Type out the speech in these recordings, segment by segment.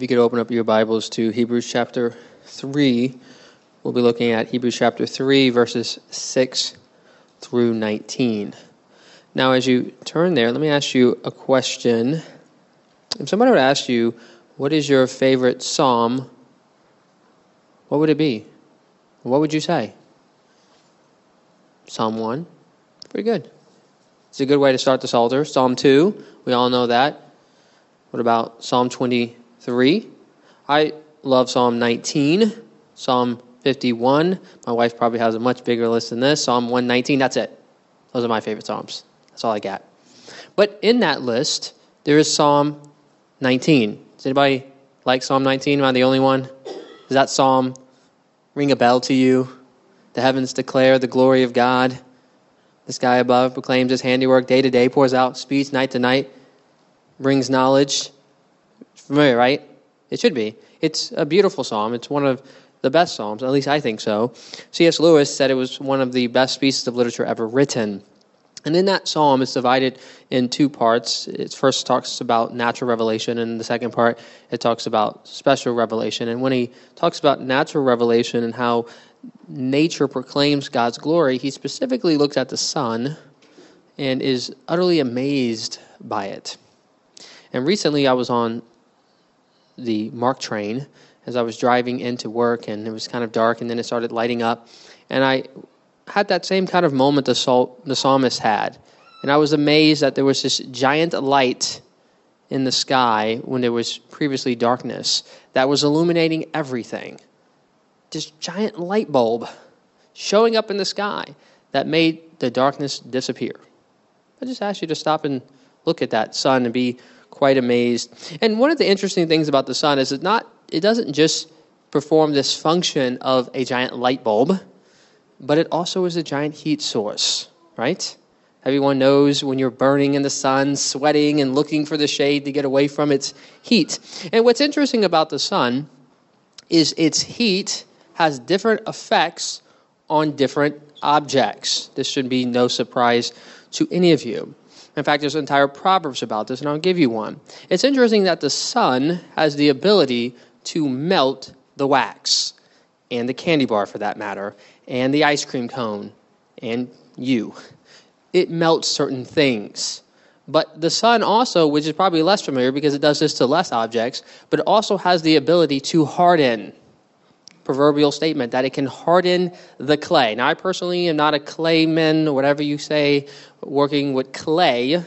If you could open up your Bibles to Hebrews chapter 3, we'll be looking at Hebrews chapter 3, verses 6 through 19. Now, as you turn there, let me ask you a question. If somebody would ask you, what is your favorite psalm? What would it be? What would you say? Psalm 1? Pretty good. It's a good way to start the Psalter. Psalm 2, we all know that. What about Psalm 23? I love Psalm 19, Psalm 51. My wife probably has a much bigger list than this. Psalm 119, that's it. Those are my favorite Psalms. That's all I got. But in that list, there is Psalm 19. Does anybody like Psalm 19? Am I the only one? Does that Psalm ring a bell to you? The heavens declare the glory of God. The sky above proclaims his handiwork day to day, pours out speech night to night, brings knowledge. Familiar, right? It should be. It's a beautiful psalm. It's one of the best psalms, at least I think so. C.S. Lewis said it was one of the best pieces of literature ever written. And in that psalm, it's divided in two parts. It first talks about natural revelation, and the second part, it talks about special revelation. And when he talks about natural revelation and how nature proclaims God's glory, he specifically looks at the sun and is utterly amazed by it. And recently I was on the Mark train as I was driving into work, and it was kind of dark, and then it started lighting up. And I had that same kind of moment the, the psalmist had. And I was amazed that there was this giant light in the sky when there was previously darkness that was illuminating everything this giant light bulb showing up in the sky that made the darkness disappear. I just ask you to stop and look at that sun and be quite amazed. And one of the interesting things about the sun is it not it doesn't just perform this function of a giant light bulb, but it also is a giant heat source, right? Everyone knows when you're burning in the sun, sweating and looking for the shade to get away from its heat. And what's interesting about the sun is its heat has different effects on different objects. This should be no surprise to any of you. In fact, there's entire proverbs about this, and I'll give you one. It's interesting that the sun has the ability to melt the wax, and the candy bar for that matter, and the ice cream cone, and you. It melts certain things. But the sun also, which is probably less familiar because it does this to less objects, but it also has the ability to harden proverbial statement that it can harden the clay. Now, I personally am not a clayman, whatever you say, working with clay,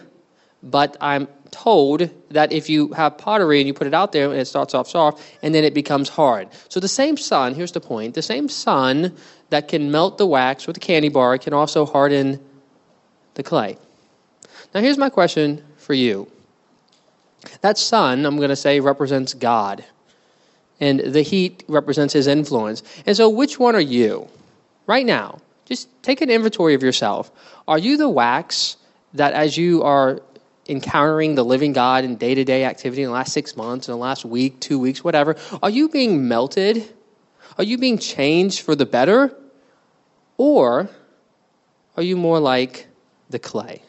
but I'm told that if you have pottery and you put it out there and it starts off soft and then it becomes hard. So the same sun, here's the point, the same sun that can melt the wax with a candy bar can also harden the clay. Now here's my question for you. That sun, I'm going to say, represents God and the heat represents his influence. And so, which one are you? Right now, just take an inventory of yourself. Are you the wax that, as you are encountering the living God in day to day activity in the last six months, in the last week, two weeks, whatever, are you being melted? Are you being changed for the better? Or are you more like the clay?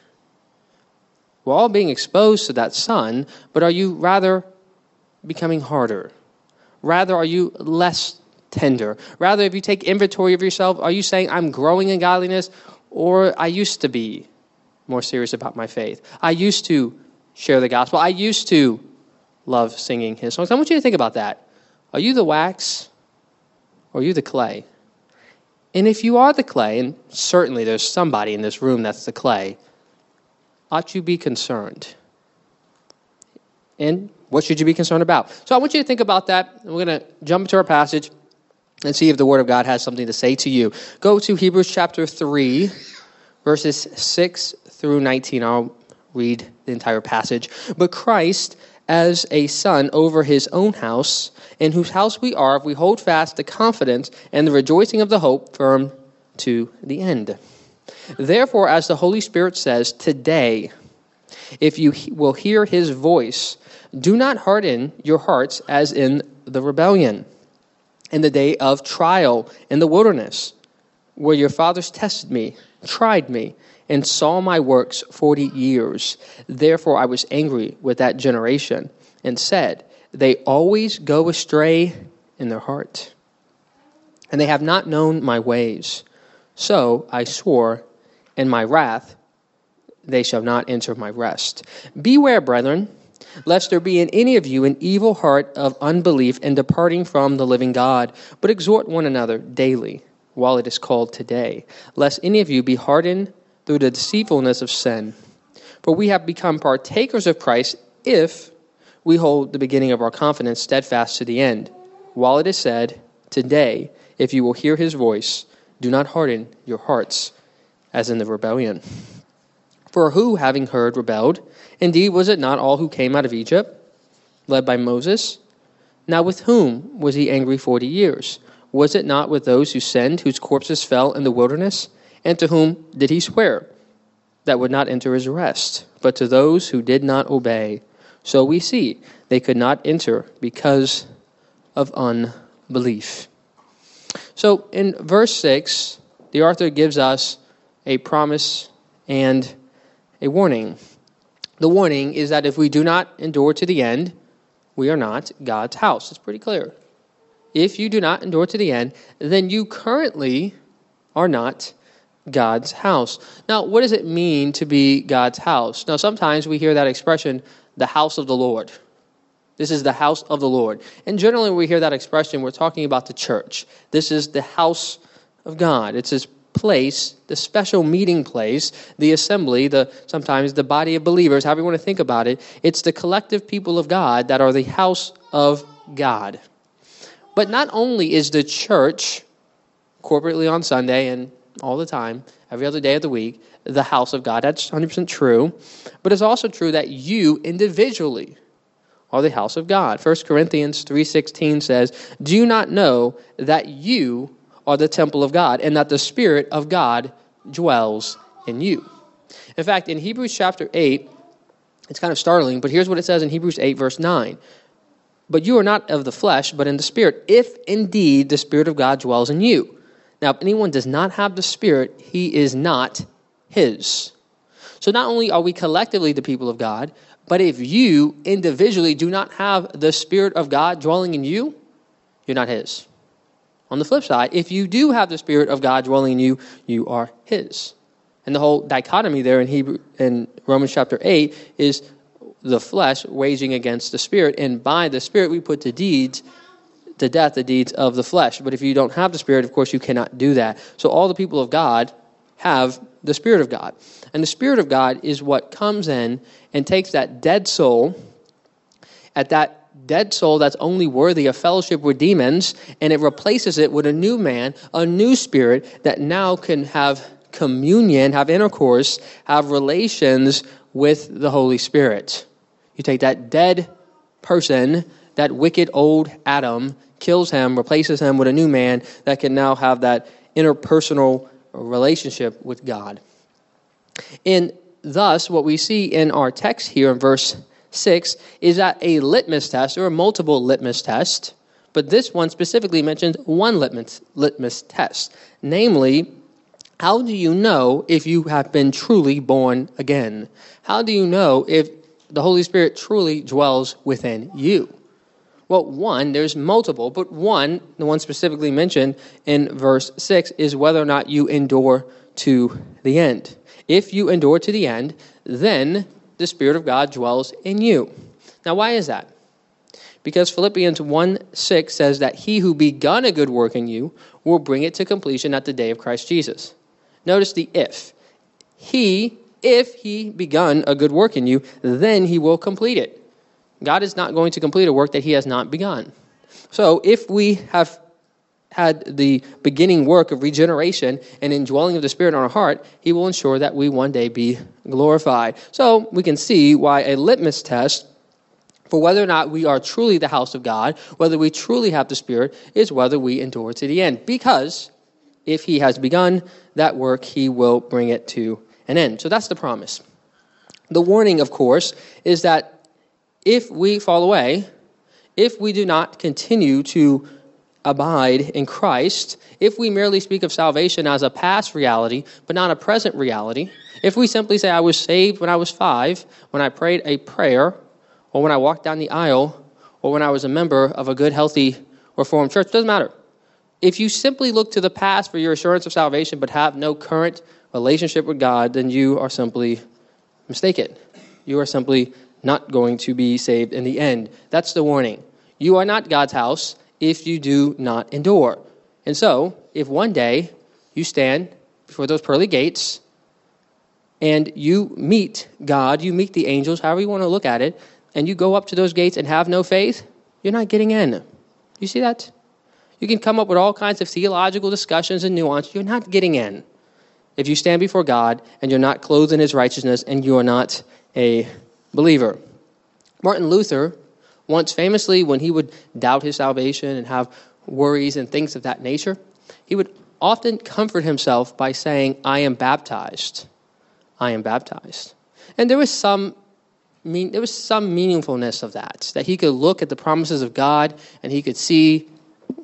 We're all being exposed to that sun, but are you rather becoming harder? Rather, are you less tender? Rather, if you take inventory of yourself, are you saying, I'm growing in godliness, or I used to be more serious about my faith? I used to share the gospel. I used to love singing his songs. I want you to think about that. Are you the wax, or are you the clay? And if you are the clay, and certainly there's somebody in this room that's the clay, ought you be concerned? And what should you be concerned about? So I want you to think about that. We're going to jump into our passage and see if the Word of God has something to say to you. Go to Hebrews chapter 3, verses 6 through 19. I'll read the entire passage. But Christ, as a son over his own house, in whose house we are, if we hold fast the confidence and the rejoicing of the hope firm to the end. Therefore, as the Holy Spirit says, today, if you will hear his voice, do not harden your hearts as in the rebellion, in the day of trial in the wilderness, where your fathers tested me, tried me, and saw my works forty years. Therefore I was angry with that generation and said, They always go astray in their heart, and they have not known my ways. So I swore in my wrath, they shall not enter my rest. Beware, brethren, lest there be in any of you an evil heart of unbelief and departing from the living God. But exhort one another daily, while it is called today, lest any of you be hardened through the deceitfulness of sin. For we have become partakers of Christ if we hold the beginning of our confidence steadfast to the end. While it is said, Today, if you will hear his voice, do not harden your hearts as in the rebellion. For who, having heard, rebelled? Indeed, was it not all who came out of Egypt, led by Moses? Now, with whom was he angry forty years? Was it not with those who sinned, whose corpses fell in the wilderness? And to whom did he swear? That would not enter his rest, but to those who did not obey. So we see they could not enter because of unbelief. So in verse 6, the author gives us a promise and a warning. The warning is that if we do not endure to the end, we are not God's house. It's pretty clear. If you do not endure to the end, then you currently are not God's house. Now, what does it mean to be God's house? Now, sometimes we hear that expression, the house of the Lord. This is the house of the Lord. And generally, when we hear that expression, we're talking about the church. This is the house of God. It's his place, the special meeting place, the assembly, the sometimes the body of believers, however you want to think about it. It's the collective people of God that are the house of God. But not only is the church corporately on Sunday and all the time, every other day of the week, the house of God. That's 100% true. But it's also true that you individually are the house of God. 1 Corinthians 3:16 says, "Do you not know that you are the temple of God and that the spirit of God dwells in you?" In fact, in Hebrews chapter 8, it's kind of startling, but here's what it says in Hebrews 8 verse 9. But you are not of the flesh, but in the spirit, if indeed the spirit of God dwells in you. Now, if anyone does not have the spirit, he is not his. So not only are we collectively the people of God, but if you individually do not have the Spirit of God dwelling in you, you're not His. On the flip side, if you do have the Spirit of God dwelling in you, you are His. And the whole dichotomy there in Hebrew in Romans chapter eight is the flesh waging against the spirit, and by the spirit we put to deeds to death the deeds of the flesh. But if you don't have the spirit, of course you cannot do that. So all the people of God have the Spirit of God. And the Spirit of God is what comes in and takes that dead soul, at that dead soul that's only worthy of fellowship with demons, and it replaces it with a new man, a new spirit that now can have communion, have intercourse, have relations with the Holy Spirit. You take that dead person, that wicked old Adam, kills him, replaces him with a new man that can now have that interpersonal relationship with God. And thus, what we see in our text here in verse 6 is that a litmus test, or a multiple litmus test, but this one specifically mentions one litmus, litmus test. Namely, how do you know if you have been truly born again? How do you know if the Holy Spirit truly dwells within you? Well, one, there's multiple, but one, the one specifically mentioned in verse 6, is whether or not you endure to the end. If you endure to the end, then the Spirit of God dwells in you. Now, why is that? Because Philippians 1 6 says that he who begun a good work in you will bring it to completion at the day of Christ Jesus. Notice the if. He, if he begun a good work in you, then he will complete it. God is not going to complete a work that he has not begun. So if we have had the beginning work of regeneration and indwelling of the Spirit on our heart, He will ensure that we one day be glorified. So we can see why a litmus test for whether or not we are truly the house of God, whether we truly have the Spirit, is whether we endure to the end. Because if He has begun that work, He will bring it to an end. So that's the promise. The warning, of course, is that if we fall away, if we do not continue to abide in Christ, if we merely speak of salvation as a past reality, but not a present reality, if we simply say, I was saved when I was five, when I prayed a prayer, or when I walked down the aisle, or when I was a member of a good, healthy Reformed church. Doesn't matter. If you simply look to the past for your assurance of salvation but have no current relationship with God, then you are simply mistaken. You are simply not going to be saved in the end. That's the warning. You are not God's house if you do not endure. And so, if one day you stand before those pearly gates and you meet God, you meet the angels, however you want to look at it, and you go up to those gates and have no faith, you're not getting in. You see that? You can come up with all kinds of theological discussions and nuance. You're not getting in if you stand before God and you're not clothed in his righteousness and you are not a believer. Martin Luther once famously, when he would doubt his salvation and have worries and things of that nature, he would often comfort himself by saying, I am baptized. I am baptized. And there was some mean, there was some meaningfulness of that, that he could look at the promises of God and he could see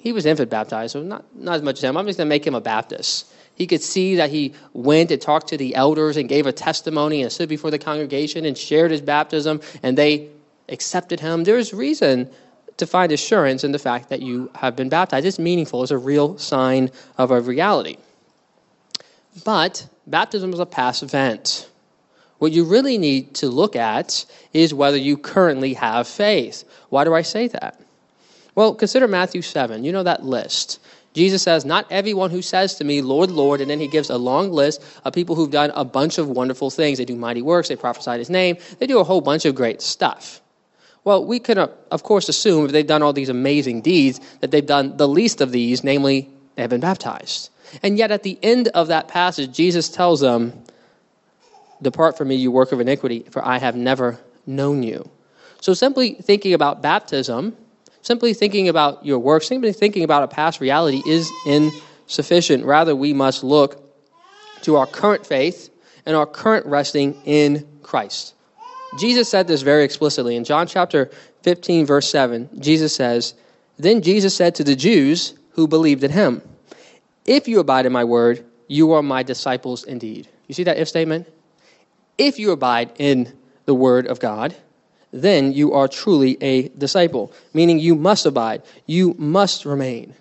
he was infant baptized, so not, not as much as him. I'm just to make him a Baptist. He could see that he went and talked to the elders and gave a testimony and stood before the congregation and shared his baptism, and they accepted him. There's reason to find assurance in the fact that you have been baptized. It's meaningful, it's a real sign of a reality. But baptism is a past event. What you really need to look at is whether you currently have faith. Why do I say that? Well, consider Matthew 7. You know that list. Jesus says, Not everyone who says to me, Lord, Lord, and then he gives a long list of people who've done a bunch of wonderful things. They do mighty works, they prophesy his name, they do a whole bunch of great stuff. Well, we can, uh, of course, assume if they've done all these amazing deeds that they've done the least of these, namely, they have been baptized. And yet, at the end of that passage, Jesus tells them, Depart from me, you work of iniquity, for I have never known you. So, simply thinking about baptism, simply thinking about your works, simply thinking about a past reality is insufficient. Rather, we must look to our current faith and our current resting in Christ. Jesus said this very explicitly. In John chapter 15, verse 7, Jesus says, Then Jesus said to the Jews who believed in him, If you abide in my word, you are my disciples indeed. You see that if statement? If you abide in the word of God, then you are truly a disciple, meaning you must abide, you must remain.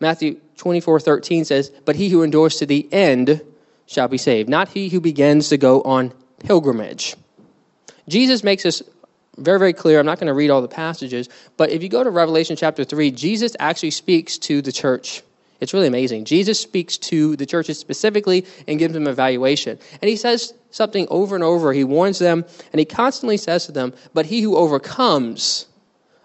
Matthew 24, 13 says, But he who endures to the end shall be saved, not he who begins to go on pilgrimage. Jesus makes this very, very clear. I'm not going to read all the passages, but if you go to Revelation chapter 3, Jesus actually speaks to the church. It's really amazing. Jesus speaks to the churches specifically and gives them evaluation. And he says something over and over. He warns them, and he constantly says to them, But he who overcomes,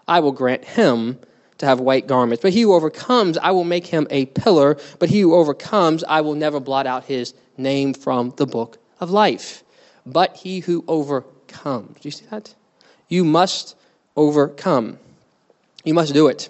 I will grant him to have white garments. But he who overcomes, I will make him a pillar. But he who overcomes, I will never blot out his name from the book of life. But he who overcomes, overcome. Do you see that? You must overcome. You must do it.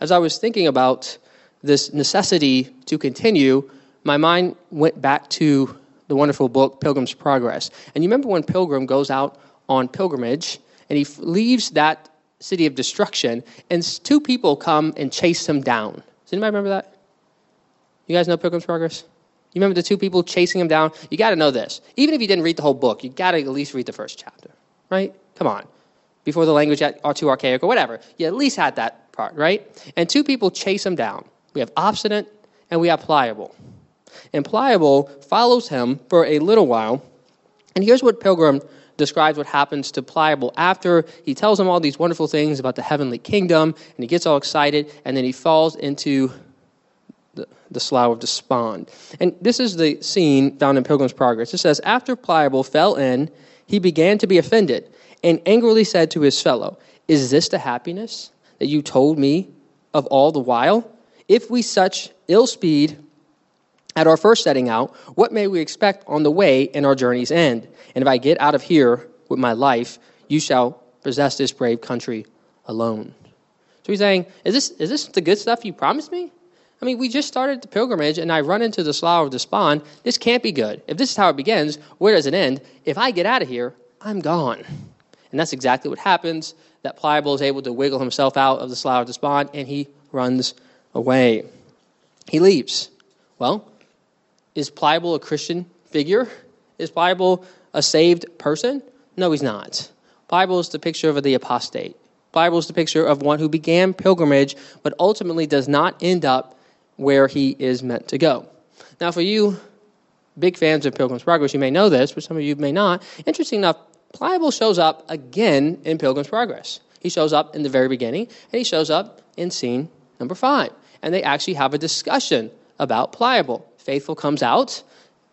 As I was thinking about this necessity to continue, my mind went back to the wonderful book Pilgrim's Progress. And you remember when Pilgrim goes out on pilgrimage and he leaves that city of destruction, and two people come and chase him down. Does anybody remember that? You guys know Pilgrim's Progress? You remember the two people chasing him down? You got to know this. Even if you didn't read the whole book, you got to at least read the first chapter, right? Come on. Before the language got too archaic or whatever. You at least had that part, right? And two people chase him down. We have obstinate and we have pliable. And pliable follows him for a little while. And here's what Pilgrim describes what happens to Pliable after he tells him all these wonderful things about the heavenly kingdom, and he gets all excited, and then he falls into the, the slough of despond. And this is the scene found in Pilgrim's Progress. It says, After Pliable fell in, he began to be offended and angrily said to his fellow, Is this the happiness that you told me of all the while? If we such ill speed at our first setting out, what may we expect on the way in our journey's end? And if I get out of here with my life, you shall possess this brave country alone. So he's saying, Is this, is this the good stuff you promised me? I mean, we just started the pilgrimage and I run into the slough of despond. This can't be good. If this is how it begins, where does it end? If I get out of here, I'm gone. And that's exactly what happens. That Pliable is able to wiggle himself out of the slough of despond and he runs away. He leaves. Well, is Pliable a Christian figure? Is Pliable a saved person? No, he's not. Pliable is the picture of the apostate. Pliable is the picture of one who began pilgrimage but ultimately does not end up where he is meant to go. Now, for you big fans of Pilgrim's Progress, you may know this, but some of you may not. Interesting enough, Pliable shows up again in Pilgrim's Progress. He shows up in the very beginning, and he shows up in scene number five. And they actually have a discussion about Pliable. Faithful comes out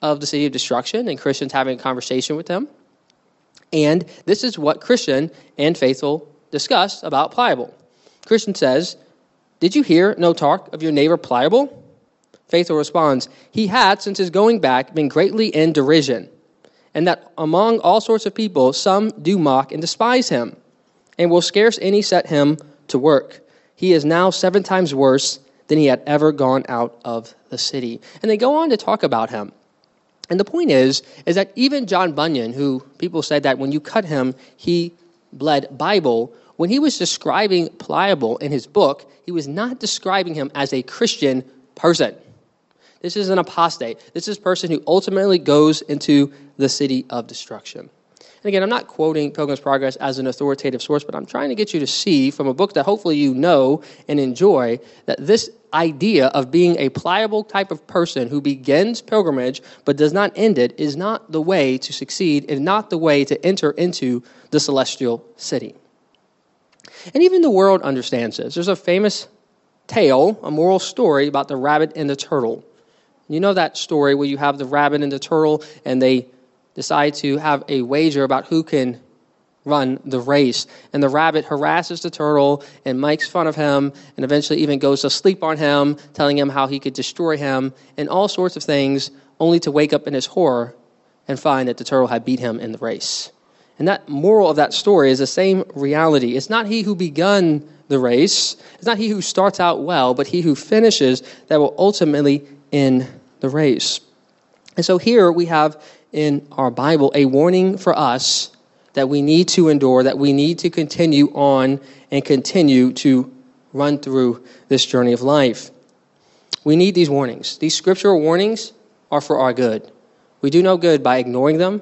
of the city of destruction, and Christian's having a conversation with them. And this is what Christian and Faithful discuss about Pliable. Christian says, Did you hear no talk of your neighbor Pliable? Faithful responds, He had, since his going back, been greatly in derision, and that among all sorts of people some do mock and despise him, and will scarce any set him to work. He is now seven times worse than he had ever gone out of the city. And they go on to talk about him. And the point is, is that even John Bunyan, who people said that when you cut him, he bled Bible, when he was describing Pliable in his book, he was not describing him as a Christian person. This is an apostate. This is a person who ultimately goes into the city of destruction. And again, I'm not quoting Pilgrim's Progress as an authoritative source, but I'm trying to get you to see from a book that hopefully you know and enjoy that this idea of being a pliable type of person who begins pilgrimage but does not end it is not the way to succeed and not the way to enter into the celestial city. And even the world understands this. There's a famous tale, a moral story about the rabbit and the turtle. You know that story where you have the rabbit and the turtle, and they decide to have a wager about who can run the race. And the rabbit harasses the turtle and makes fun of him, and eventually even goes to sleep on him, telling him how he could destroy him, and all sorts of things, only to wake up in his horror and find that the turtle had beat him in the race. And that moral of that story is the same reality. It's not he who begun the race, it's not he who starts out well, but he who finishes that will ultimately in the race. And so here we have in our Bible a warning for us that we need to endure, that we need to continue on and continue to run through this journey of life. We need these warnings. These scriptural warnings are for our good. We do no good by ignoring them,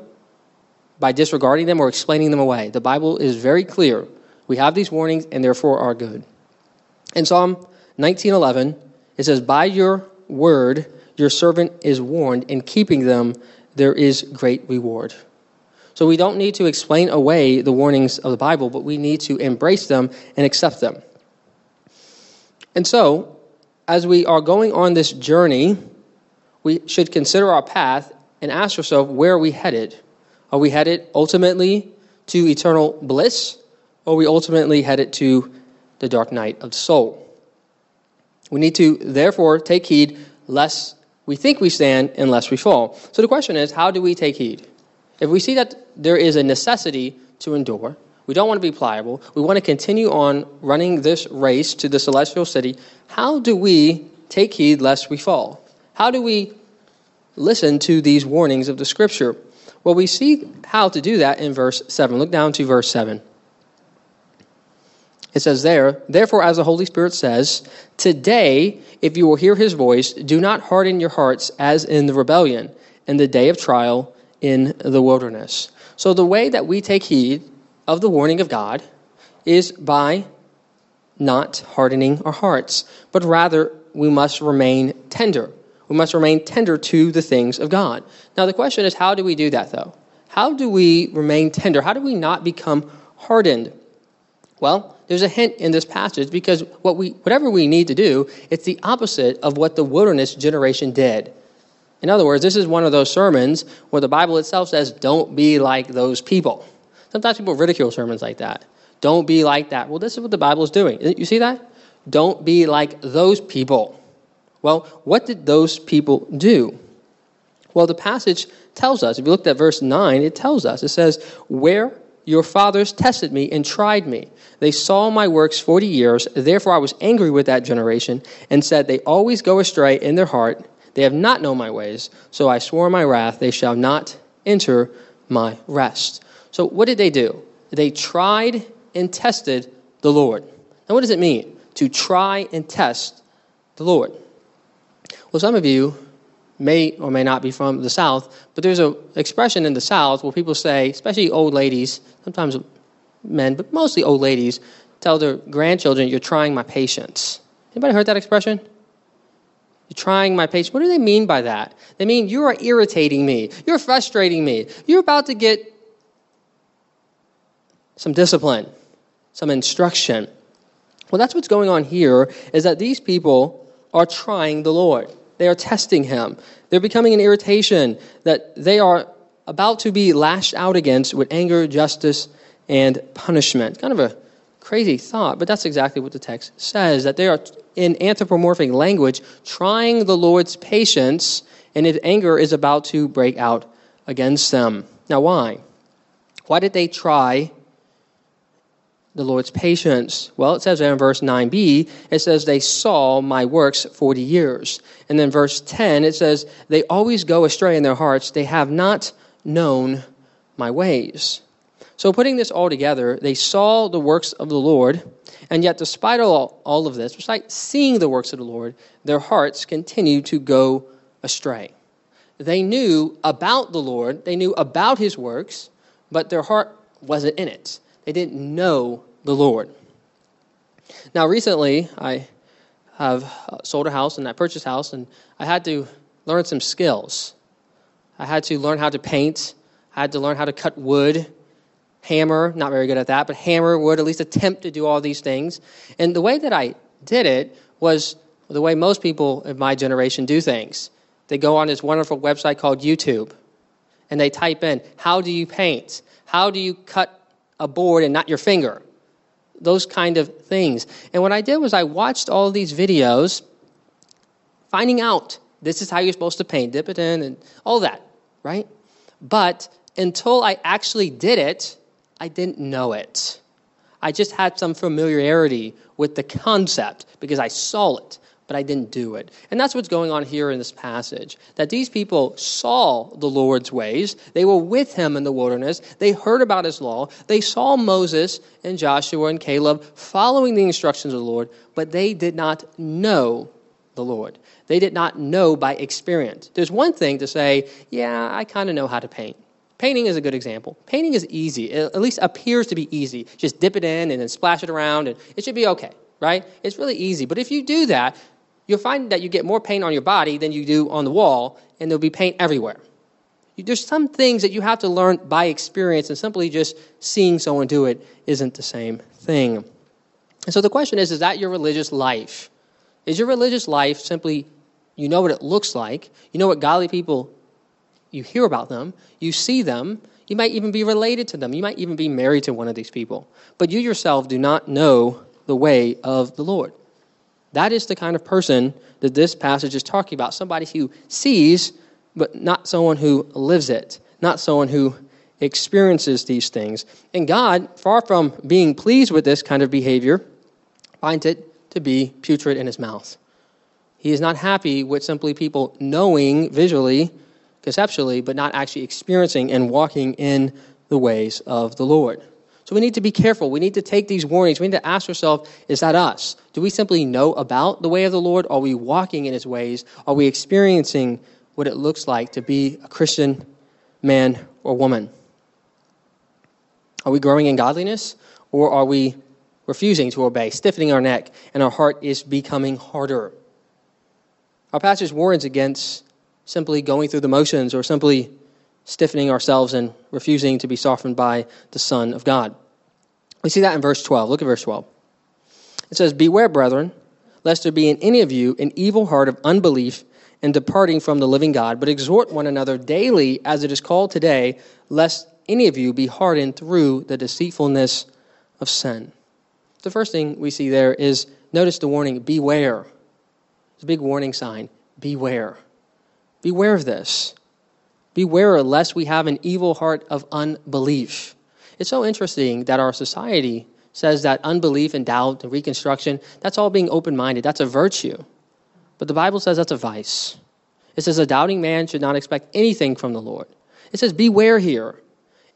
by disregarding them, or explaining them away. The Bible is very clear. We have these warnings, and therefore are good. In Psalm 19:11, it says, "By your word your servant is warned, in keeping them there is great reward. So we don't need to explain away the warnings of the Bible, but we need to embrace them and accept them. And so, as we are going on this journey, we should consider our path and ask ourselves where are we headed? Are we headed ultimately to eternal bliss, or are we ultimately headed to the dark night of the soul? We need to, therefore, take heed lest we think we stand unless we fall. So the question is, how do we take heed? If we see that there is a necessity to endure, we don't want to be pliable, we want to continue on running this race to the celestial city, how do we take heed lest we fall? How do we listen to these warnings of the scripture? Well, we see how to do that in verse 7. Look down to verse 7. It says there, Therefore, as the Holy Spirit says, Today, if you will hear his voice, do not harden your hearts as in the rebellion, in the day of trial in the wilderness. So, the way that we take heed of the warning of God is by not hardening our hearts, but rather we must remain tender. We must remain tender to the things of God. Now, the question is, how do we do that, though? How do we remain tender? How do we not become hardened? Well, there's a hint in this passage because what we, whatever we need to do, it's the opposite of what the wilderness generation did. In other words, this is one of those sermons where the Bible itself says, don't be like those people. Sometimes people ridicule sermons like that. Don't be like that. Well, this is what the Bible is doing. You see that? Don't be like those people. Well, what did those people do? Well, the passage tells us, if you look at verse 9, it tells us, it says, Where your fathers tested me and tried me. They saw my works forty years. Therefore, I was angry with that generation and said, They always go astray in their heart. They have not known my ways. So I swore my wrath, they shall not enter my rest. So, what did they do? They tried and tested the Lord. Now, what does it mean to try and test the Lord? Well, some of you may or may not be from the South, but there's an expression in the South where people say, especially old ladies, sometimes men, but mostly old ladies, tell their grandchildren, You're trying my patience. Anybody heard that expression? You're trying my patience. What do they mean by that? They mean you are irritating me. You're frustrating me. You're about to get some discipline, some instruction. Well, that's what's going on here is that these people are trying the Lord. They are testing him. They're becoming an irritation that they are about to be lashed out against with anger, justice, and punishment. Kind of a crazy thought, but that's exactly what the text says that they are in anthropomorphic language trying the Lord's patience, and his anger is about to break out against them. Now, why? Why did they try the Lord's patience? Well, it says there in verse 9b, it says, They saw my works 40 years. And then verse 10, it says, They always go astray in their hearts. They have not known my ways. So, putting this all together, they saw the works of the Lord, and yet, despite all, all of this, despite seeing the works of the Lord, their hearts continued to go astray. They knew about the Lord, they knew about his works, but their heart wasn't in it. They didn't know the Lord. Now, recently, I have sold a house and I purchased a house, and I had to learn some skills. I had to learn how to paint, I had to learn how to cut wood, hammer, not very good at that, but hammer wood, at least attempt to do all these things. And the way that I did it was the way most people of my generation do things. They go on this wonderful website called YouTube and they type in, How do you paint? How do you cut a board and not your finger? Those kind of things. And what I did was I watched all these videos, finding out this is how you're supposed to paint, dip it in, and all that, right? But until I actually did it, I didn't know it. I just had some familiarity with the concept because I saw it, but I didn't do it. And that's what's going on here in this passage. That these people saw the Lord's ways. They were with him in the wilderness. They heard about his law. They saw Moses and Joshua and Caleb following the instructions of the Lord, but they did not know the Lord. They did not know by experience. There's one thing to say, yeah, I kind of know how to paint. Painting is a good example. Painting is easy. It at least appears to be easy. Just dip it in and then splash it around, and it should be okay, right? It's really easy. But if you do that, you'll find that you get more paint on your body than you do on the wall, and there'll be paint everywhere. There's some things that you have to learn by experience, and simply just seeing someone do it isn't the same thing. And so the question is is that your religious life? Is your religious life simply you know what it looks like, you know what godly people you hear about them, you see them, you might even be related to them, you might even be married to one of these people, but you yourself do not know the way of the Lord. That is the kind of person that this passage is talking about somebody who sees, but not someone who lives it, not someone who experiences these things. And God, far from being pleased with this kind of behavior, finds it to be putrid in his mouth. He is not happy with simply people knowing visually conceptually, but not actually experiencing and walking in the ways of the Lord. So we need to be careful. We need to take these warnings. We need to ask ourselves, is that us? Do we simply know about the way of the Lord? Are we walking in his ways? Are we experiencing what it looks like to be a Christian man or woman? Are we growing in godliness? Or are we refusing to obey, stiffening our neck, and our heart is becoming harder? Our passage warns against simply going through the motions or simply stiffening ourselves and refusing to be softened by the Son of God. We see that in verse 12. Look at verse 12. It says, Beware, brethren, lest there be in any of you an evil heart of unbelief and departing from the living God, but exhort one another daily, as it is called today, lest any of you be hardened through the deceitfulness of sin. The first thing we see there is notice the warning beware. It's a big warning sign beware. Beware of this. Beware lest we have an evil heart of unbelief. It's so interesting that our society says that unbelief and doubt and reconstruction, that's all being open minded. That's a virtue. But the Bible says that's a vice. It says a doubting man should not expect anything from the Lord. It says, Beware here.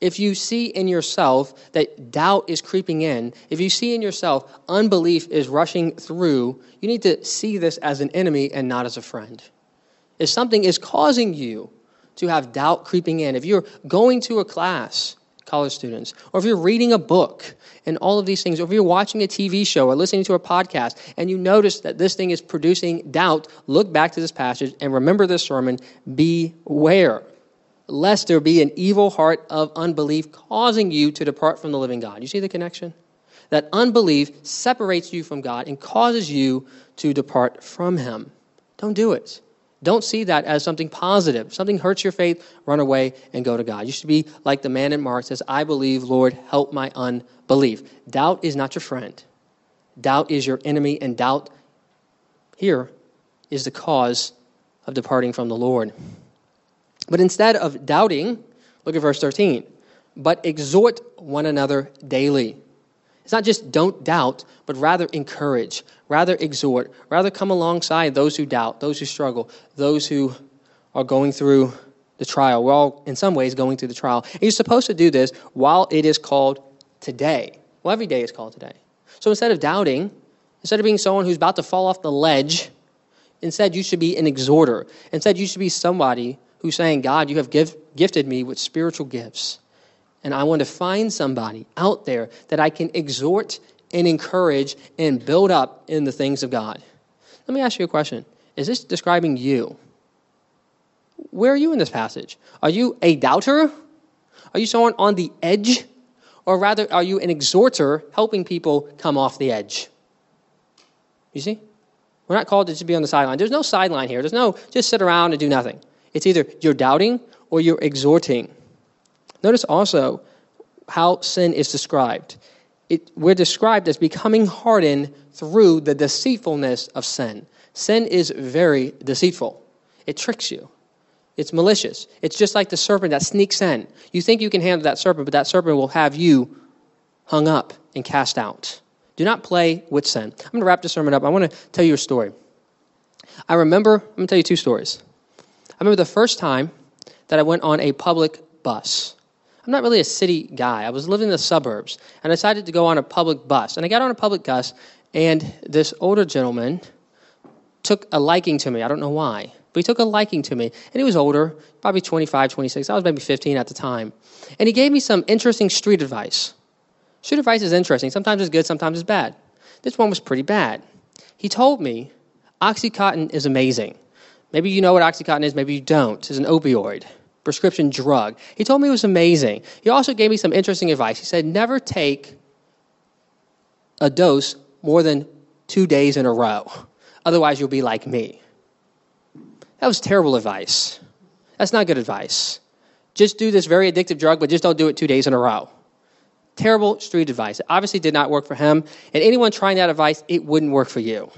If you see in yourself that doubt is creeping in, if you see in yourself unbelief is rushing through, you need to see this as an enemy and not as a friend if something is causing you to have doubt creeping in, if you're going to a class college students, or if you're reading a book and all of these things, or if you're watching a TV show or listening to a podcast and you notice that this thing is producing doubt, look back to this passage and remember this sermon beware lest there be an evil heart of unbelief causing you to depart from the living God. You see the connection? That unbelief separates you from God and causes you to depart from Him. Don't do it. Don't see that as something positive. If Something hurts your faith, run away and go to God. You should be like the man in Mark says, I believe, Lord, help my unbelief. Doubt is not your friend. Doubt is your enemy, and doubt here is the cause of departing from the Lord. But instead of doubting, look at verse 13, but exhort one another daily it's not just don't doubt, but rather encourage, rather exhort, rather come alongside those who doubt, those who struggle, those who are going through the trial. We're all, in some ways, going through the trial. And you're supposed to do this while it is called today. Well, every day is called today. So instead of doubting, instead of being someone who's about to fall off the ledge, instead you should be an exhorter. Instead, you should be somebody who's saying, God, you have give, gifted me with spiritual gifts. And I want to find somebody out there that I can exhort and encourage and build up in the things of God. Let me ask you a question Is this describing you? Where are you in this passage? Are you a doubter? Are you someone on the edge? Or rather, are you an exhorter helping people come off the edge? You see? We're not called to just be on the sideline. There's no sideline here. There's no just sit around and do nothing. It's either you're doubting or you're exhorting. Notice also how sin is described. It, we're described as becoming hardened through the deceitfulness of sin. Sin is very deceitful, it tricks you. It's malicious. It's just like the serpent that sneaks in. You think you can handle that serpent, but that serpent will have you hung up and cast out. Do not play with sin. I'm going to wrap this sermon up. I want to tell you a story. I remember, I'm going to tell you two stories. I remember the first time that I went on a public bus. I'm not really a city guy. I was living in the suburbs and I decided to go on a public bus. And I got on a public bus, and this older gentleman took a liking to me. I don't know why, but he took a liking to me. And he was older, probably 25, 26. I was maybe 15 at the time. And he gave me some interesting street advice. Street advice is interesting. Sometimes it's good, sometimes it's bad. This one was pretty bad. He told me Oxycontin is amazing. Maybe you know what Oxycontin is, maybe you don't. It's an opioid prescription drug. He told me it was amazing. He also gave me some interesting advice. He said, never take a dose more than two days in a row. Otherwise, you'll be like me. That was terrible advice. That's not good advice. Just do this very addictive drug, but just don't do it two days in a row. Terrible street advice. It obviously did not work for him. And anyone trying that advice, it wouldn't work for you.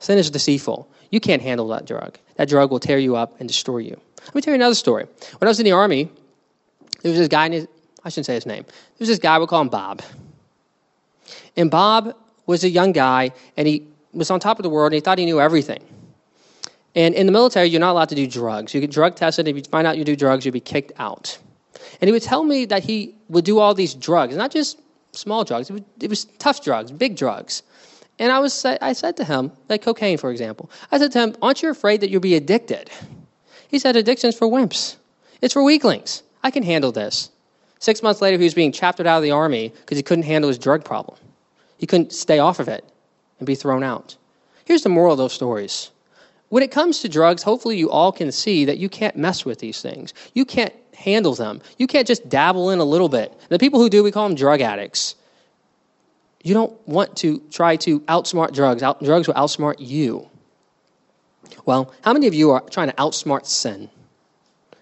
Sin is deceitful. You can't handle that drug. That drug will tear you up and destroy you. Let me tell you another story. When I was in the army, there was this guy, I shouldn't say his name. There was this guy, we call him Bob. And Bob was a young guy, and he was on top of the world, and he thought he knew everything. And in the military, you're not allowed to do drugs. You get drug tested. And if you find out you do drugs, you'll be kicked out. And he would tell me that he would do all these drugs, not just small drugs. It was, it was tough drugs, big drugs. And I was, I said to him, like cocaine, for example. I said to him, "Aren't you afraid that you'll be addicted?" He said, Addiction's for wimps. It's for weaklings. I can handle this. Six months later, he was being chaptered out of the army because he couldn't handle his drug problem. He couldn't stay off of it and be thrown out. Here's the moral of those stories. When it comes to drugs, hopefully you all can see that you can't mess with these things. You can't handle them. You can't just dabble in a little bit. The people who do, we call them drug addicts. You don't want to try to outsmart drugs. Out, drugs will outsmart you. Well, how many of you are trying to outsmart sin?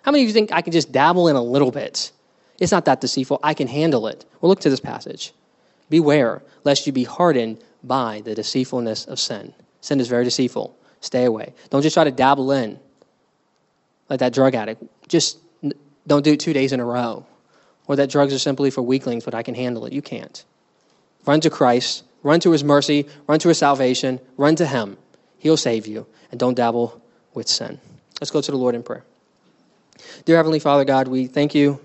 How many of you think I can just dabble in a little bit? It's not that deceitful. I can handle it. Well, look to this passage. Beware lest you be hardened by the deceitfulness of sin. Sin is very deceitful. Stay away. Don't just try to dabble in like that drug addict. Just don't do it two days in a row. Or that drugs are simply for weaklings, but I can handle it. You can't. Run to Christ. Run to his mercy. Run to his salvation. Run to him. He'll save you and don't dabble with sin. Let's go to the Lord in prayer. Dear Heavenly Father God, we thank you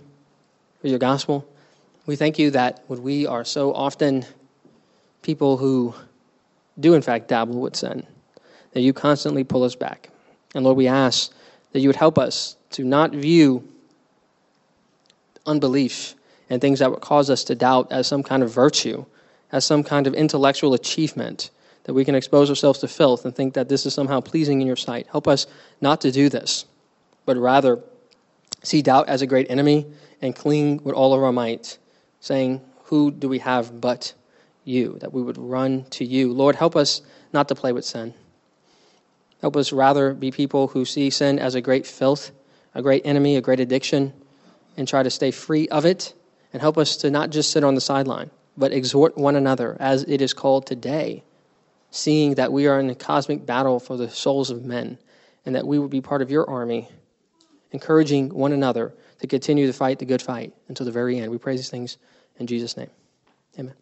for your gospel. We thank you that when we are so often people who do, in fact, dabble with sin, that you constantly pull us back. And Lord, we ask that you would help us to not view unbelief and things that would cause us to doubt as some kind of virtue, as some kind of intellectual achievement, that we can expose ourselves to filth and think that this is somehow pleasing in your sight. Help us not to do this, but rather see doubt as a great enemy and cling with all of our might, saying, Who do we have but you? That we would run to you. Lord, help us not to play with sin. Help us rather be people who see sin as a great filth, a great enemy, a great addiction, and try to stay free of it. And help us to not just sit on the sideline, but exhort one another, as it is called today, seeing that we are in a cosmic battle for the souls of men, and that we will be part of your army, encouraging one another to continue to fight the good fight until the very end. We pray these things in Jesus' name. Amen.